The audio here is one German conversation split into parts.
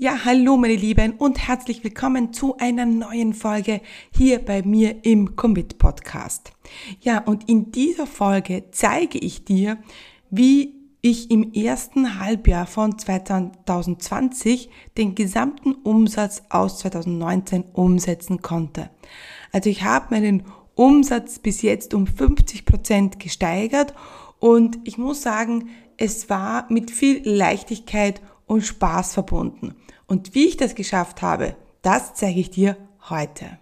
Ja, hallo meine Lieben und herzlich willkommen zu einer neuen Folge hier bei mir im Commit Podcast. Ja, und in dieser Folge zeige ich dir, wie ich im ersten Halbjahr von 2020 den gesamten Umsatz aus 2019 umsetzen konnte. Also ich habe meinen Umsatz bis jetzt um 50 Prozent gesteigert und ich muss sagen, es war mit viel Leichtigkeit und Spaß verbunden. Und wie ich das geschafft habe, das zeige ich dir heute.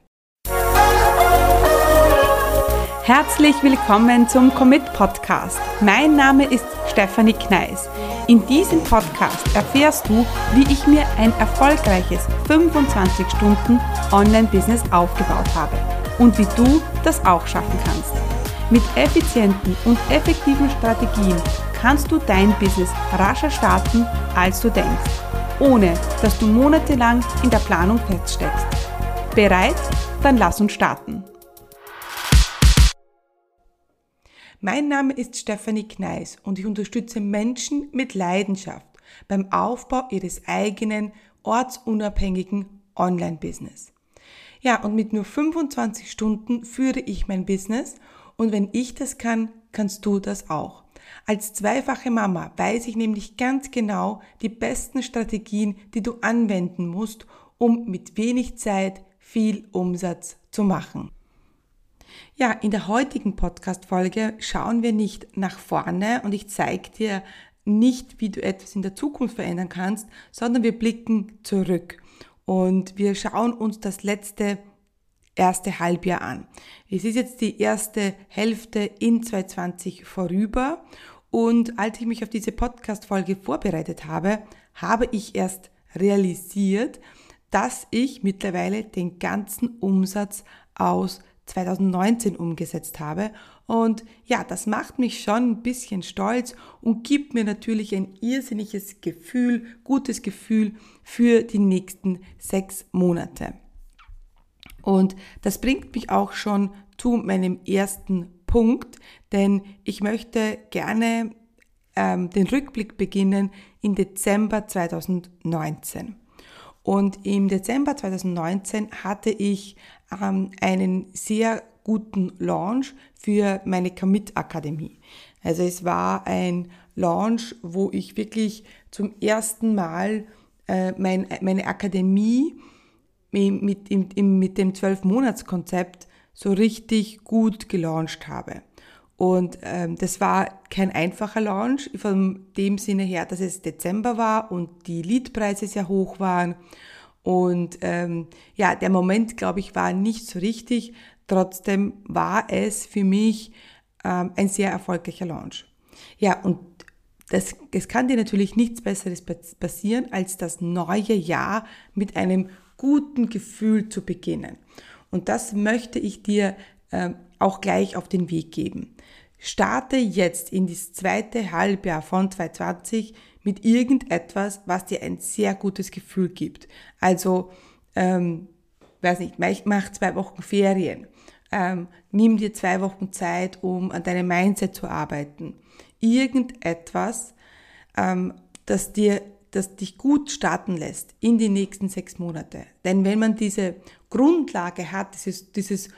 Herzlich willkommen zum Commit Podcast. Mein Name ist Stefanie Kneis. In diesem Podcast erfährst du, wie ich mir ein erfolgreiches 25 Stunden Online-Business aufgebaut habe und wie du das auch schaffen kannst. Mit effizienten und effektiven Strategien kannst du dein Business rascher starten, als du denkst, ohne dass du monatelang in der Planung feststeckst. Bereit? Dann lass uns starten. Mein Name ist Stefanie Kneis und ich unterstütze Menschen mit Leidenschaft beim Aufbau ihres eigenen ortsunabhängigen Online-Business. Ja, und mit nur 25 Stunden führe ich mein Business und wenn ich das kann, kannst du das auch. Als zweifache Mama weiß ich nämlich ganz genau die besten Strategien, die du anwenden musst, um mit wenig Zeit viel Umsatz zu machen. Ja, in der heutigen Podcast-Folge schauen wir nicht nach vorne und ich zeige dir nicht, wie du etwas in der Zukunft verändern kannst, sondern wir blicken zurück und wir schauen uns das letzte erste Halbjahr an. Es ist jetzt die erste Hälfte in 2020 vorüber und als ich mich auf diese Podcast-Folge vorbereitet habe, habe ich erst realisiert, dass ich mittlerweile den ganzen Umsatz aus 2019 umgesetzt habe. Und ja, das macht mich schon ein bisschen stolz und gibt mir natürlich ein irrsinniges Gefühl, gutes Gefühl für die nächsten sechs Monate. Und das bringt mich auch schon zu meinem ersten Punkt, denn ich möchte gerne ähm, den Rückblick beginnen in Dezember 2019. Und im Dezember 2019 hatte ich ähm, einen sehr guten Launch für meine Commit Akademie. Also es war ein Launch, wo ich wirklich zum ersten Mal äh, mein, meine Akademie mit, mit, mit dem 12-Monats-Konzept so richtig gut gelauncht habe. Und ähm, das war kein einfacher Launch, von dem Sinne her, dass es Dezember war und die Leadpreise sehr hoch waren. Und ähm, ja, der Moment, glaube ich, war nicht so richtig. Trotzdem war es für mich ähm, ein sehr erfolgreicher Launch. Ja, und das, es kann dir natürlich nichts Besseres passieren, als das neue Jahr mit einem guten Gefühl zu beginnen. Und das möchte ich dir äh, auch gleich auf den Weg geben. Starte jetzt in das zweite Halbjahr von 2020 mit irgendetwas, was dir ein sehr gutes Gefühl gibt. Also, ähm, weiß nicht, mach zwei Wochen Ferien. Ähm, nimm dir zwei Wochen Zeit, um an deinem Mindset zu arbeiten. Irgendetwas, ähm, das dir das dich gut starten lässt in die nächsten sechs Monate. Denn wenn man diese Grundlage hat, dieses, dieses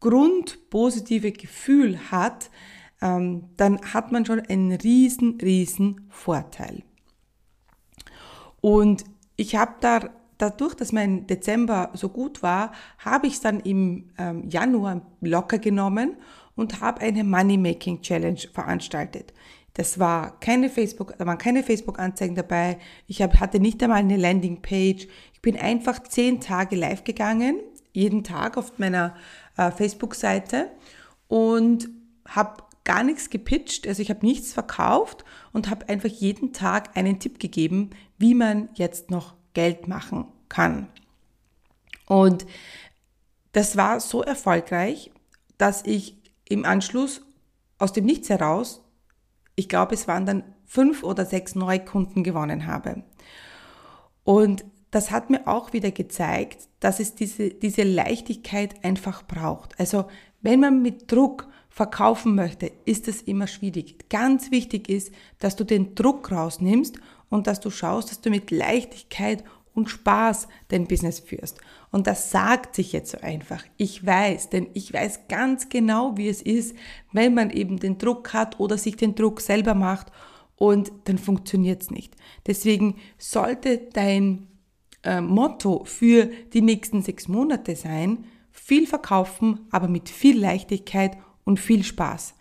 grundpositive Gefühl hat, ähm, dann hat man schon einen riesen, riesen Vorteil. Und ich habe da, dadurch, dass mein Dezember so gut war, habe ich es dann im ähm, Januar locker genommen und habe eine Money Making Challenge veranstaltet. Das war keine Facebook, da waren keine Facebook-Anzeigen dabei. Ich hab, hatte nicht einmal eine Landingpage. Ich bin einfach zehn Tage live gegangen, jeden Tag auf meiner äh, Facebook-Seite und habe gar nichts gepitcht, also ich habe nichts verkauft und habe einfach jeden Tag einen Tipp gegeben, wie man jetzt noch Geld machen kann. Und das war so erfolgreich, dass ich im Anschluss aus dem Nichts heraus ich glaube, es waren dann fünf oder sechs Neukunden gewonnen habe. Und das hat mir auch wieder gezeigt, dass es diese, diese Leichtigkeit einfach braucht. Also wenn man mit Druck verkaufen möchte, ist es immer schwierig. Ganz wichtig ist, dass du den Druck rausnimmst und dass du schaust, dass du mit Leichtigkeit und Spaß dein Business führst. Und das sagt sich jetzt so einfach. Ich weiß, denn ich weiß ganz genau, wie es ist, wenn man eben den Druck hat oder sich den Druck selber macht und dann funktioniert es nicht. Deswegen sollte dein äh, Motto für die nächsten sechs Monate sein, viel verkaufen, aber mit viel Leichtigkeit und viel Spaß.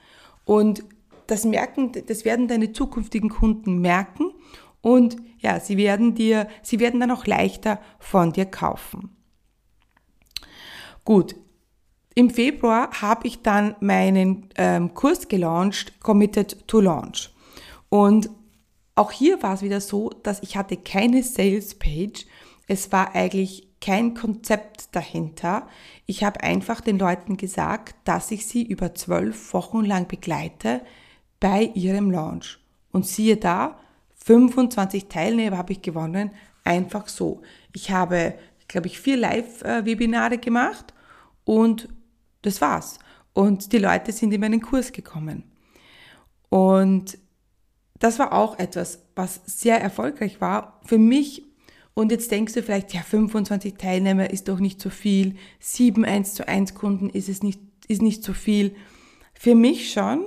Und das merken, das werden deine zukünftigen Kunden merken und ja, sie werden dir, sie werden dann auch leichter von dir kaufen. Gut. Im Februar habe ich dann meinen ähm, Kurs gelauncht, Committed to Launch. Und auch hier war es wieder so, dass ich hatte keine Sales Page. Es war eigentlich kein Konzept dahinter. Ich habe einfach den Leuten gesagt, dass ich sie über zwölf Wochen lang begleite bei ihrem Launch. Und siehe da, 25 Teilnehmer habe ich gewonnen, einfach so. Ich habe, glaube ich, vier Live-Webinare gemacht und das war's. Und die Leute sind in meinen Kurs gekommen. Und das war auch etwas, was sehr erfolgreich war für mich. Und jetzt denkst du vielleicht, ja, 25 Teilnehmer ist doch nicht so viel. 7 1 zu 1 Kunden ist es nicht, ist nicht so viel. Für mich schon,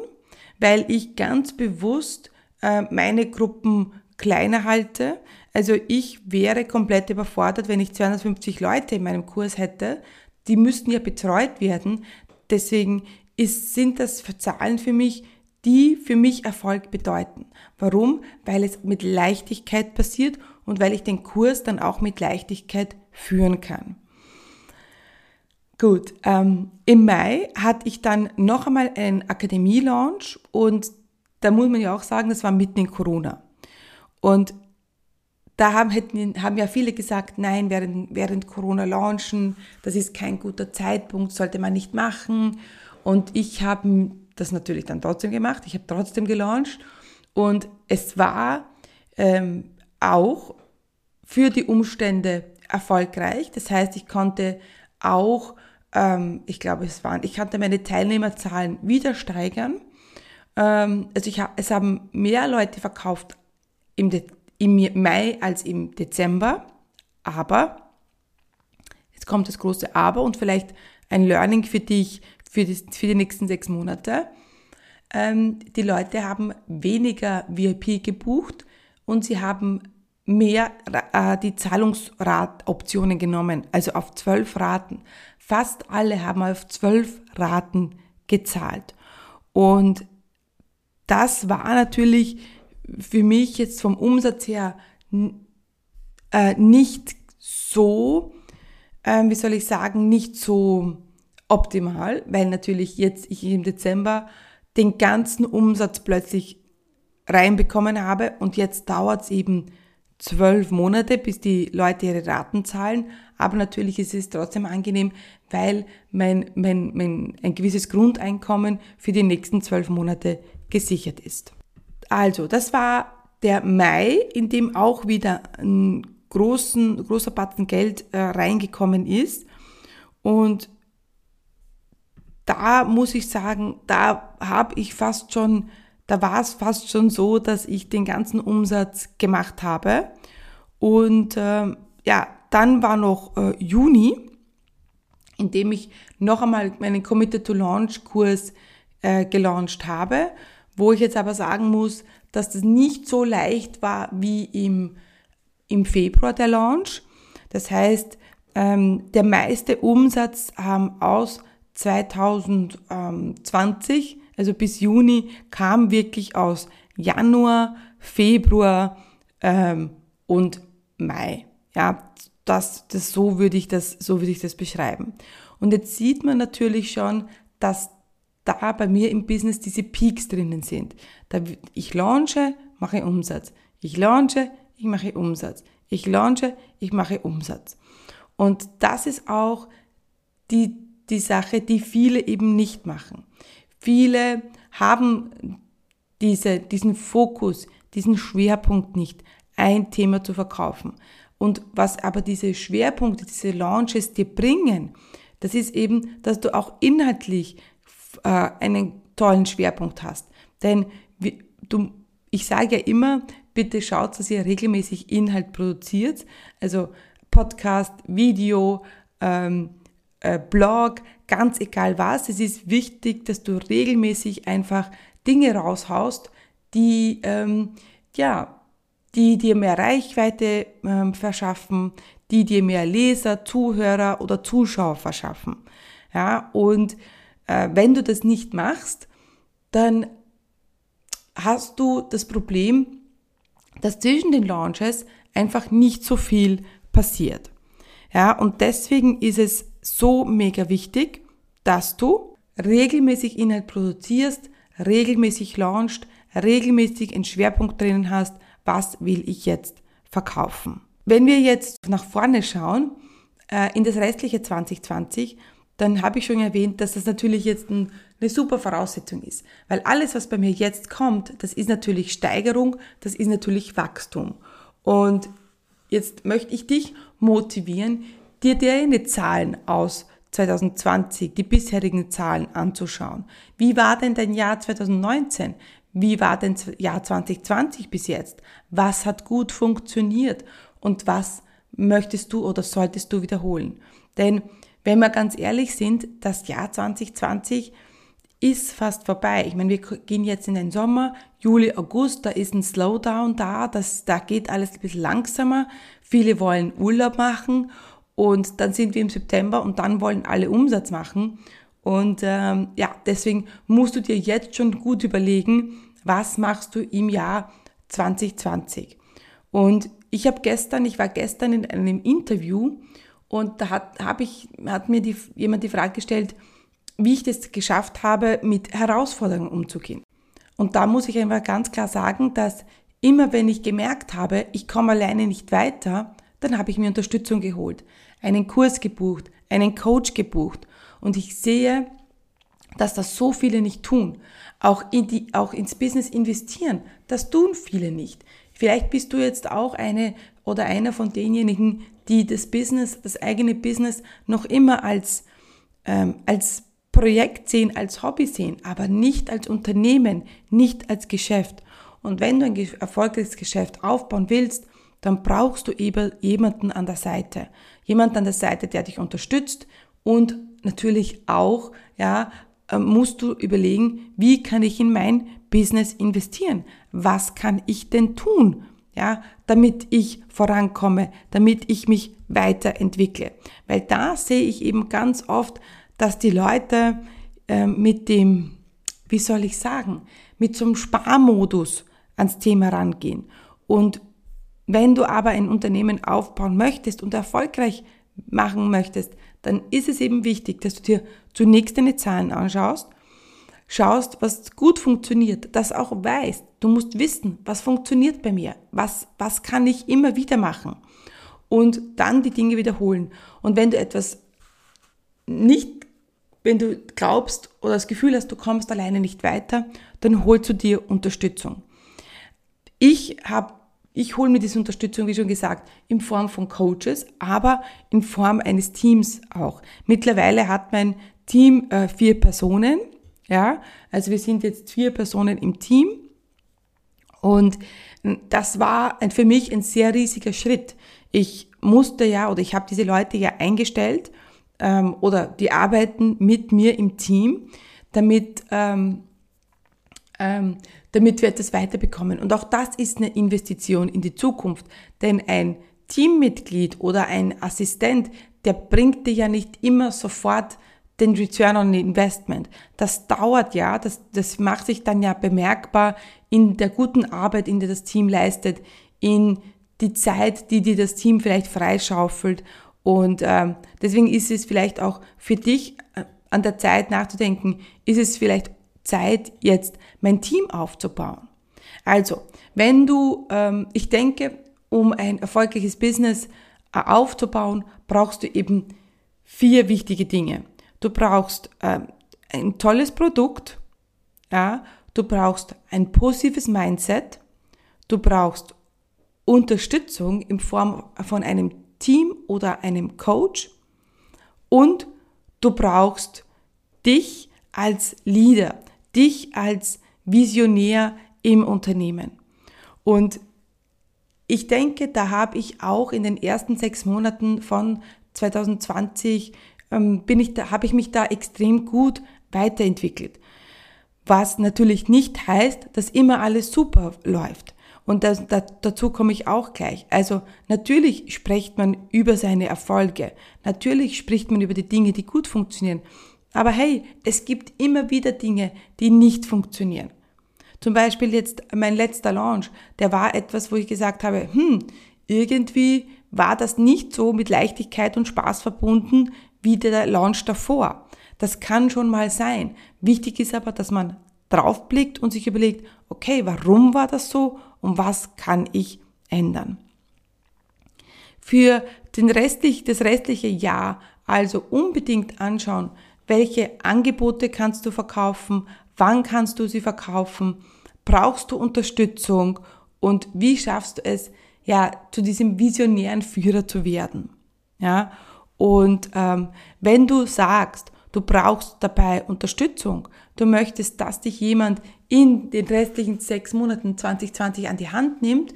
weil ich ganz bewusst äh, meine Gruppen kleiner halte. Also ich wäre komplett überfordert, wenn ich 250 Leute in meinem Kurs hätte. Die müssten ja betreut werden. Deswegen ist, sind das Zahlen für mich, die für mich Erfolg bedeuten. Warum? Weil es mit Leichtigkeit passiert und weil ich den Kurs dann auch mit Leichtigkeit führen kann. Gut, ähm, im Mai hatte ich dann noch einmal einen Akademie-Launch und da muss man ja auch sagen, das war mitten in Corona. Und da haben, hätten, haben ja viele gesagt, nein, während, während Corona launchen, das ist kein guter Zeitpunkt, sollte man nicht machen. Und ich habe das natürlich dann trotzdem gemacht. Ich habe trotzdem gelauncht. Und es war ähm, auch für die Umstände erfolgreich. Das heißt, ich konnte auch ähm, ich glaube, es waren, ich konnte meine Teilnehmerzahlen wieder steigern. Ähm, also ich, es haben mehr Leute verkauft im, im Mai als im Dezember. Aber, jetzt kommt das große Aber und vielleicht ein Learning für dich für die, für die nächsten sechs Monate. Ähm, die Leute haben weniger VIP gebucht und sie haben mehr äh, die Zahlungsratoptionen genommen, also auf zwölf Raten. Fast alle haben auf zwölf Raten gezahlt. Und das war natürlich für mich jetzt vom Umsatz her äh, nicht so, äh, wie soll ich sagen, nicht so optimal, weil natürlich jetzt ich im Dezember den ganzen Umsatz plötzlich reinbekommen habe und jetzt dauert es eben zwölf Monate, bis die Leute ihre Raten zahlen. Aber natürlich ist es trotzdem angenehm, weil mein, mein, mein, ein gewisses Grundeinkommen für die nächsten zwölf Monate gesichert ist. Also, das war der Mai, in dem auch wieder ein großen, großer Batzen Geld äh, reingekommen ist. Und da muss ich sagen, da habe ich fast schon, da war es fast schon so, dass ich den ganzen Umsatz gemacht habe. Und äh, ja, dann war noch äh, Juni indem ich noch einmal meinen Committed to Launch Kurs äh, gelauncht habe, wo ich jetzt aber sagen muss, dass das nicht so leicht war wie im, im Februar der Launch. Das heißt, ähm, der meiste Umsatz ähm, aus 2020, also bis Juni, kam wirklich aus Januar, Februar ähm, und Mai. Ja, das, das, so würde ich das, so würde ich das beschreiben. Und jetzt sieht man natürlich schon, dass da bei mir im Business diese Peaks drinnen sind. Da, ich launche, mache Umsatz. Ich launche, ich mache Umsatz. Ich launche, ich mache Umsatz. Und das ist auch die, die Sache, die viele eben nicht machen. Viele haben diese, diesen Fokus, diesen Schwerpunkt nicht, ein Thema zu verkaufen. Und was aber diese Schwerpunkte, diese Launches dir bringen, das ist eben, dass du auch inhaltlich äh, einen tollen Schwerpunkt hast. Denn du, ich sage ja immer, bitte schaut, dass ihr regelmäßig Inhalt produziert. Also Podcast, Video, ähm, äh, Blog, ganz egal was. Es ist wichtig, dass du regelmäßig einfach Dinge raushaust, die, ähm, ja, die dir mehr Reichweite ähm, verschaffen, die dir mehr Leser, Zuhörer oder Zuschauer verschaffen. Ja, und wenn du das nicht machst, dann hast du das Problem, dass zwischen den Launches einfach nicht so viel passiert. Ja, und deswegen ist es so mega wichtig, dass du regelmäßig Inhalt produzierst, regelmäßig launchst, regelmäßig einen Schwerpunkt drinnen hast, was will ich jetzt verkaufen. Wenn wir jetzt nach vorne schauen, äh, in das restliche 2020, dann habe ich schon erwähnt, dass das natürlich jetzt ein, eine super Voraussetzung ist. Weil alles, was bei mir jetzt kommt, das ist natürlich Steigerung, das ist natürlich Wachstum. Und jetzt möchte ich dich motivieren, dir deine Zahlen aus 2020, die bisherigen Zahlen anzuschauen. Wie war denn dein Jahr 2019? Wie war denn Jahr 2020 bis jetzt? Was hat gut funktioniert? Und was möchtest du oder solltest du wiederholen? Denn wenn wir ganz ehrlich sind, das Jahr 2020 ist fast vorbei. Ich meine, wir gehen jetzt in den Sommer, Juli, August, da ist ein Slowdown da, das, da geht alles ein bisschen langsamer. Viele wollen Urlaub machen und dann sind wir im September und dann wollen alle Umsatz machen. Und ähm, ja, deswegen musst du dir jetzt schon gut überlegen, was machst du im Jahr 2020. Und ich habe gestern, ich war gestern in einem Interview und da hat, hab ich, hat mir die, jemand die Frage gestellt, wie ich das geschafft habe, mit Herausforderungen umzugehen. Und da muss ich einfach ganz klar sagen, dass immer wenn ich gemerkt habe, ich komme alleine nicht weiter, dann habe ich mir Unterstützung geholt, einen Kurs gebucht, einen Coach gebucht. Und ich sehe, dass das so viele nicht tun. Auch, in die, auch ins Business investieren, das tun viele nicht. Vielleicht bist du jetzt auch eine oder einer von denjenigen, die das Business, das eigene Business noch immer als, ähm, als Projekt sehen, als Hobby sehen, aber nicht als Unternehmen, nicht als Geschäft. Und wenn du ein erfolgreiches Geschäft aufbauen willst, dann brauchst du eben jemanden an der Seite. Jemanden an der Seite, der dich unterstützt und natürlich auch, ja, ähm, musst du überlegen, wie kann ich in mein Business investieren? Was kann ich denn tun? Ja, damit ich vorankomme, damit ich mich weiterentwickle. Weil da sehe ich eben ganz oft, dass die Leute äh, mit dem, wie soll ich sagen, mit so einem Sparmodus ans Thema rangehen. Und wenn du aber ein Unternehmen aufbauen möchtest und erfolgreich machen möchtest, dann ist es eben wichtig, dass du dir zunächst deine Zahlen anschaust, schaust, was gut funktioniert, das auch weißt. Du musst wissen, was funktioniert bei mir, was, was kann ich immer wieder machen und dann die Dinge wiederholen. Und wenn du etwas nicht, wenn du glaubst oder das Gefühl hast, du kommst alleine nicht weiter, dann holst du dir Unterstützung. Ich habe ich hole mir diese Unterstützung, wie schon gesagt, in Form von Coaches, aber in Form eines Teams auch. Mittlerweile hat mein Team äh, vier Personen, ja, also wir sind jetzt vier Personen im Team und das war für mich ein sehr riesiger Schritt. Ich musste ja oder ich habe diese Leute ja eingestellt ähm, oder die arbeiten mit mir im Team, damit ähm, ähm, damit wir etwas weiterbekommen. Und auch das ist eine Investition in die Zukunft. Denn ein Teammitglied oder ein Assistent, der bringt dir ja nicht immer sofort den Return on Investment. Das dauert ja, das, das macht sich dann ja bemerkbar in der guten Arbeit, in der das Team leistet, in die Zeit, die dir das Team vielleicht freischaufelt. Und ähm, deswegen ist es vielleicht auch für dich äh, an der Zeit nachzudenken, ist es vielleicht Zeit, jetzt mein Team aufzubauen. Also, wenn du, ähm, ich denke, um ein erfolgreiches Business äh, aufzubauen, brauchst du eben vier wichtige Dinge. Du brauchst äh, ein tolles Produkt, ja, du brauchst ein positives Mindset, du brauchst Unterstützung in Form von einem Team oder einem Coach. Und du brauchst dich als Leader dich als Visionär im Unternehmen. Und ich denke, da habe ich auch in den ersten sechs Monaten von 2020 ähm, bin ich da, habe ich mich da extrem gut weiterentwickelt. Was natürlich nicht heißt, dass immer alles super läuft. Und das, das, dazu komme ich auch gleich. Also natürlich spricht man über seine Erfolge. Natürlich spricht man über die Dinge, die gut funktionieren. Aber hey, es gibt immer wieder Dinge, die nicht funktionieren. Zum Beispiel jetzt mein letzter Launch, der war etwas, wo ich gesagt habe, hm, irgendwie war das nicht so mit Leichtigkeit und Spaß verbunden wie der Launch davor. Das kann schon mal sein. Wichtig ist aber, dass man draufblickt und sich überlegt, okay, warum war das so und was kann ich ändern? Für den restlich, das restliche Jahr also unbedingt anschauen, welche Angebote kannst du verkaufen, wann kannst du sie verkaufen, brauchst du Unterstützung und wie schaffst du es, ja, zu diesem visionären Führer zu werden. Ja, und ähm, wenn du sagst, du brauchst dabei Unterstützung, du möchtest, dass dich jemand in den restlichen sechs Monaten 2020 an die Hand nimmt,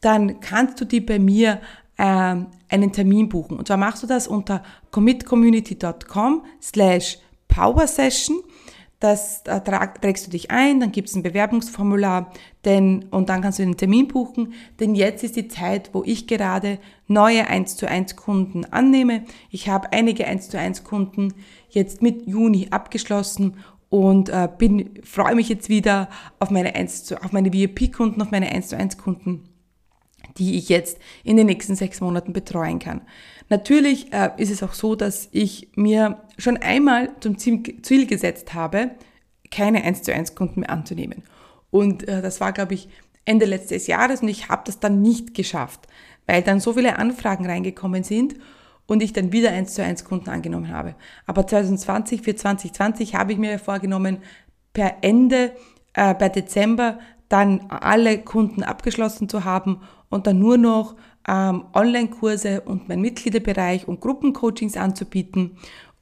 dann kannst du die bei mir ähm, einen Termin buchen. Und zwar machst du das unter commitcommunity.com slash powersession. Das da trägst du dich ein, dann gibt es ein Bewerbungsformular denn, und dann kannst du den Termin buchen, denn jetzt ist die Zeit, wo ich gerade neue 1 zu 1 Kunden annehme. Ich habe einige 1 zu 1 Kunden jetzt mit Juni abgeschlossen und äh, bin, freue mich jetzt wieder auf meine 1 zu, auf meine VIP-Kunden, auf meine 1 zu 1 Kunden die ich jetzt in den nächsten sechs Monaten betreuen kann. Natürlich äh, ist es auch so, dass ich mir schon einmal zum Ziel gesetzt habe, keine 1 zu 1 Kunden mehr anzunehmen. Und äh, das war, glaube ich, Ende letztes Jahres und ich habe das dann nicht geschafft, weil dann so viele Anfragen reingekommen sind und ich dann wieder 1 zu 1 Kunden angenommen habe. Aber 2020 für 2020 habe ich mir vorgenommen, per Ende, äh, per Dezember dann alle Kunden abgeschlossen zu haben und dann nur noch ähm, Online-Kurse und mein Mitgliederbereich und Gruppencoachings anzubieten.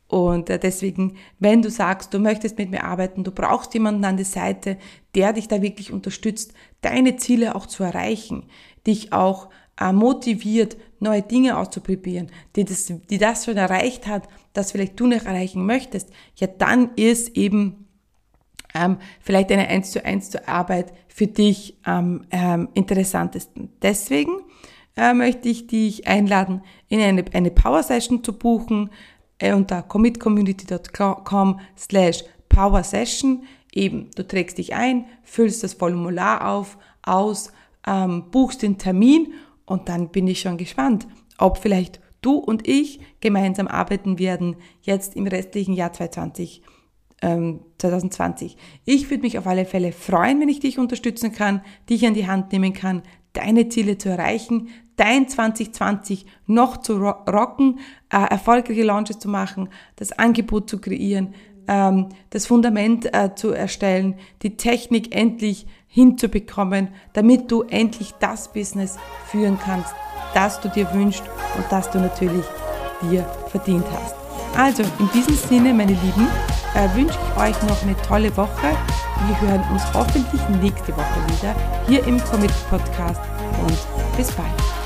Und äh, deswegen, wenn du sagst, du möchtest mit mir arbeiten, du brauchst jemanden an der Seite, der dich da wirklich unterstützt, deine Ziele auch zu erreichen, dich auch äh, motiviert, neue Dinge auszuprobieren, die das, die das schon erreicht hat, das vielleicht du noch erreichen möchtest, ja, dann ist eben ähm, vielleicht eine 1 zu 1 zur Arbeit für dich am ähm, interessantesten. Deswegen äh, möchte ich dich einladen, in eine, eine Power Session zu buchen äh, unter commitcommunity.com slash Power Session. Eben, du trägst dich ein, füllst das Formular auf, aus, ähm, buchst den Termin und dann bin ich schon gespannt, ob vielleicht du und ich gemeinsam arbeiten werden, jetzt im restlichen Jahr 2020 2020. Ähm, ich würde mich auf alle Fälle freuen, wenn ich dich unterstützen kann, dich an die Hand nehmen kann, deine Ziele zu erreichen, dein 2020 noch zu rocken, äh, erfolgreiche Launches zu machen, das Angebot zu kreieren, ähm, das Fundament äh, zu erstellen, die Technik endlich hinzubekommen, damit du endlich das Business führen kannst, das du dir wünschst und das du natürlich dir verdient hast. Also in diesem Sinne, meine Lieben, äh, wünsche ich euch noch eine tolle Woche. Wir hören uns hoffentlich nächste Woche wieder hier im Commit Podcast und bis bald.